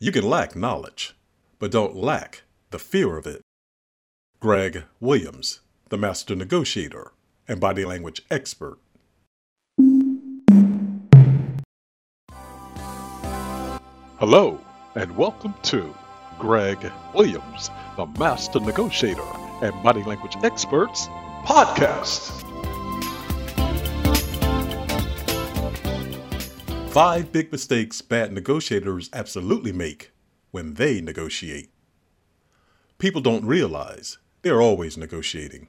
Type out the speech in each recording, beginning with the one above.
You can lack knowledge, but don't lack the fear of it. Greg Williams, the master negotiator and body language expert. Hello, and welcome to Greg Williams, the master negotiator and body language experts podcast. Five big mistakes bad negotiators absolutely make when they negotiate. People don't realize they're always negotiating.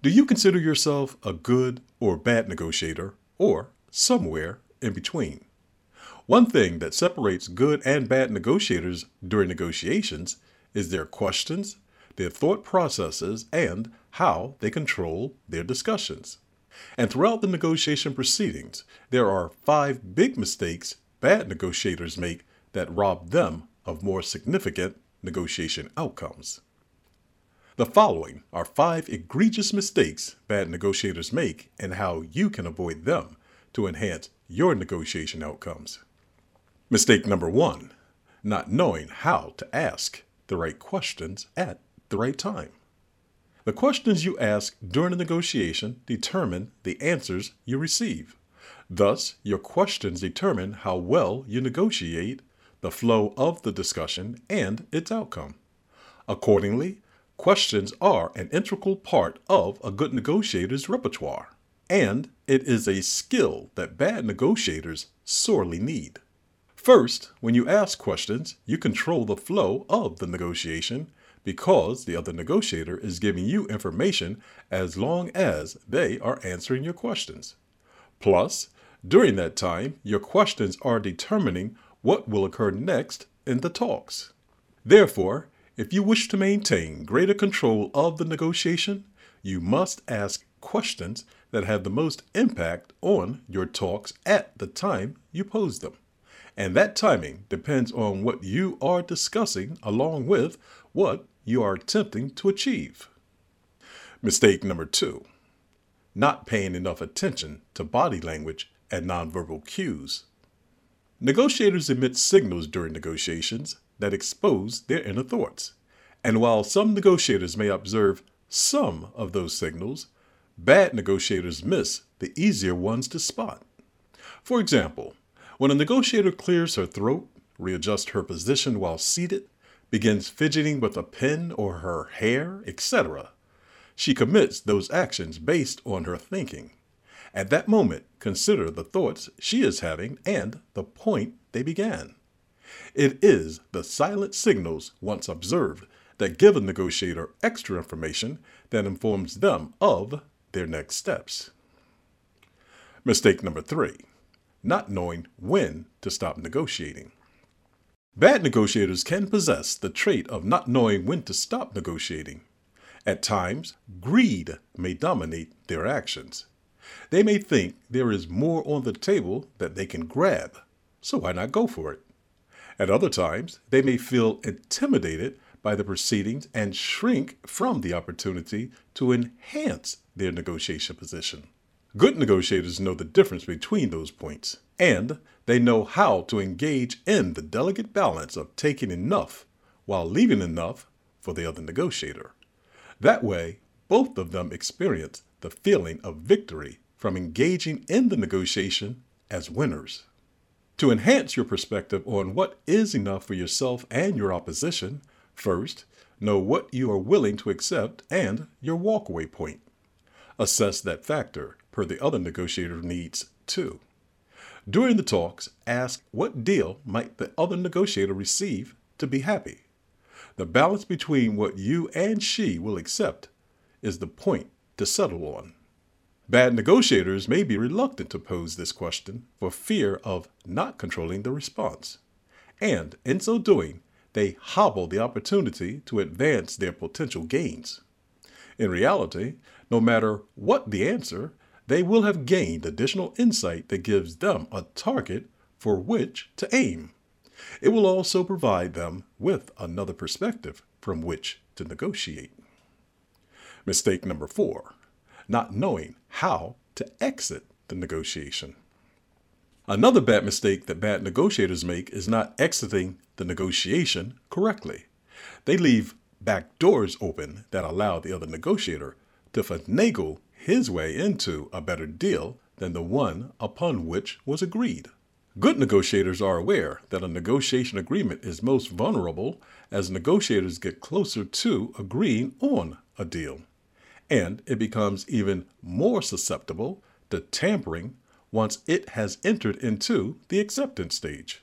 Do you consider yourself a good or bad negotiator, or somewhere in between? One thing that separates good and bad negotiators during negotiations is their questions, their thought processes, and how they control their discussions. And throughout the negotiation proceedings, there are five big mistakes bad negotiators make that rob them of more significant negotiation outcomes. The following are five egregious mistakes bad negotiators make and how you can avoid them to enhance your negotiation outcomes. Mistake number one not knowing how to ask the right questions at the right time. The questions you ask during a negotiation determine the answers you receive. Thus, your questions determine how well you negotiate, the flow of the discussion, and its outcome. Accordingly, Questions are an integral part of a good negotiator's repertoire, and it is a skill that bad negotiators sorely need. First, when you ask questions, you control the flow of the negotiation because the other negotiator is giving you information as long as they are answering your questions. Plus, during that time, your questions are determining what will occur next in the talks. Therefore, if you wish to maintain greater control of the negotiation, you must ask questions that have the most impact on your talks at the time you pose them. And that timing depends on what you are discussing along with what you are attempting to achieve. Mistake number two not paying enough attention to body language and nonverbal cues. Negotiators emit signals during negotiations that expose their inner thoughts. And while some negotiators may observe some of those signals, bad negotiators miss the easier ones to spot. For example, when a negotiator clears her throat, readjusts her position while seated, begins fidgeting with a pen or her hair, etc., she commits those actions based on her thinking. At that moment, consider the thoughts she is having and the point they began. It is the silent signals once observed that give a negotiator extra information that informs them of their next steps. Mistake number three not knowing when to stop negotiating. Bad negotiators can possess the trait of not knowing when to stop negotiating. At times, greed may dominate their actions. They may think there is more on the table that they can grab, so why not go for it? At other times, they may feel intimidated by the proceedings and shrink from the opportunity to enhance their negotiation position. Good negotiators know the difference between those points, and they know how to engage in the delicate balance of taking enough while leaving enough for the other negotiator. That way, both of them experience the feeling of victory from engaging in the negotiation as winners. To enhance your perspective on what is enough for yourself and your opposition, first, know what you are willing to accept and your walkaway point. Assess that factor per the other negotiator needs too. During the talks, ask what deal might the other negotiator receive to be happy. The balance between what you and she will accept is the point to settle on. Bad negotiators may be reluctant to pose this question for fear of not controlling the response. And in so doing, they hobble the opportunity to advance their potential gains. In reality, no matter what the answer, they will have gained additional insight that gives them a target for which to aim. It will also provide them with another perspective from which to negotiate. Mistake number four not knowing how to exit the negotiation. Another bad mistake that bad negotiators make is not exiting the negotiation correctly. They leave back doors open that allow the other negotiator to finagle his way into a better deal than the one upon which was agreed. Good negotiators are aware that a negotiation agreement is most vulnerable as negotiators get closer to agreeing on a deal and it becomes even more susceptible to tampering once it has entered into the acceptance stage.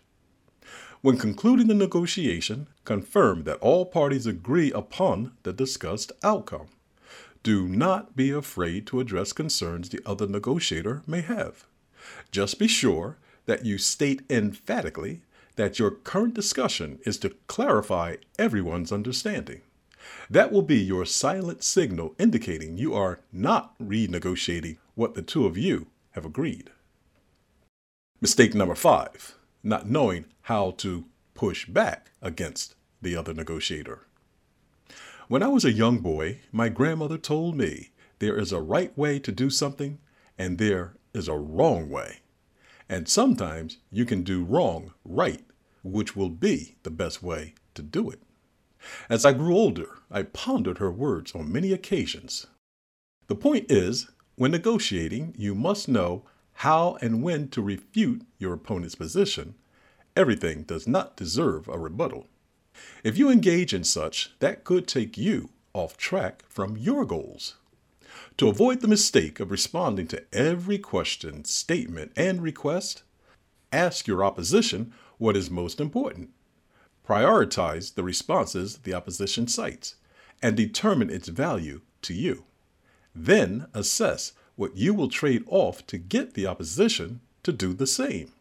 When concluding the negotiation, confirm that all parties agree upon the discussed outcome. Do not be afraid to address concerns the other negotiator may have. Just be sure that you state emphatically that your current discussion is to clarify everyone's understanding. That will be your silent signal indicating you are not renegotiating what the two of you have agreed. Mistake number five not knowing how to push back against the other negotiator. When I was a young boy, my grandmother told me there is a right way to do something and there is a wrong way. And sometimes you can do wrong right, which will be the best way to do it. As I grew older, I pondered her words on many occasions. The point is, when negotiating, you must know how and when to refute your opponent's position. Everything does not deserve a rebuttal. If you engage in such, that could take you off track from your goals. To avoid the mistake of responding to every question, statement, and request, ask your opposition what is most important. Prioritize the responses the opposition cites and determine its value to you. Then assess what you will trade off to get the opposition to do the same.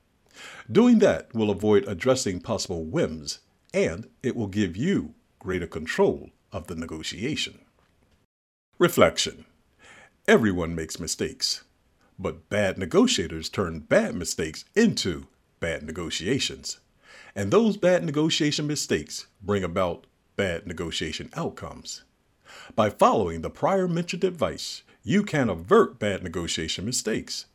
Doing that will avoid addressing possible whims and it will give you greater control of the negotiation. Reflection Everyone makes mistakes, but bad negotiators turn bad mistakes into bad negotiations. And those bad negotiation mistakes bring about bad negotiation outcomes. By following the prior mentioned advice, you can avert bad negotiation mistakes.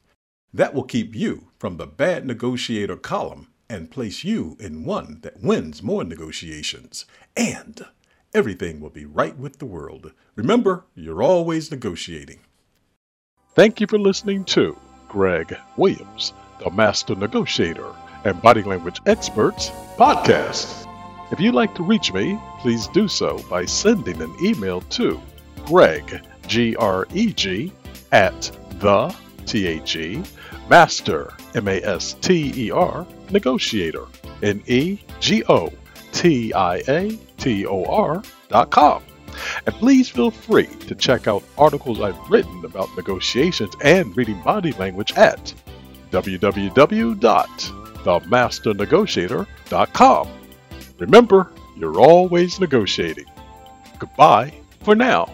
That will keep you from the bad negotiator column and place you in one that wins more negotiations. And everything will be right with the world. Remember, you're always negotiating. Thank you for listening to Greg Williams, the Master Negotiator and Body Language Experts podcast. If you'd like to reach me, please do so by sending an email to Greg, G R E G, at the T H E, Master, M A S T E R, Negotiator, N E G O T I A T O R dot com. And please feel free to check out articles I've written about negotiations and reading body language at www themasternegotiator.com. Remember, you're always negotiating. Goodbye for now.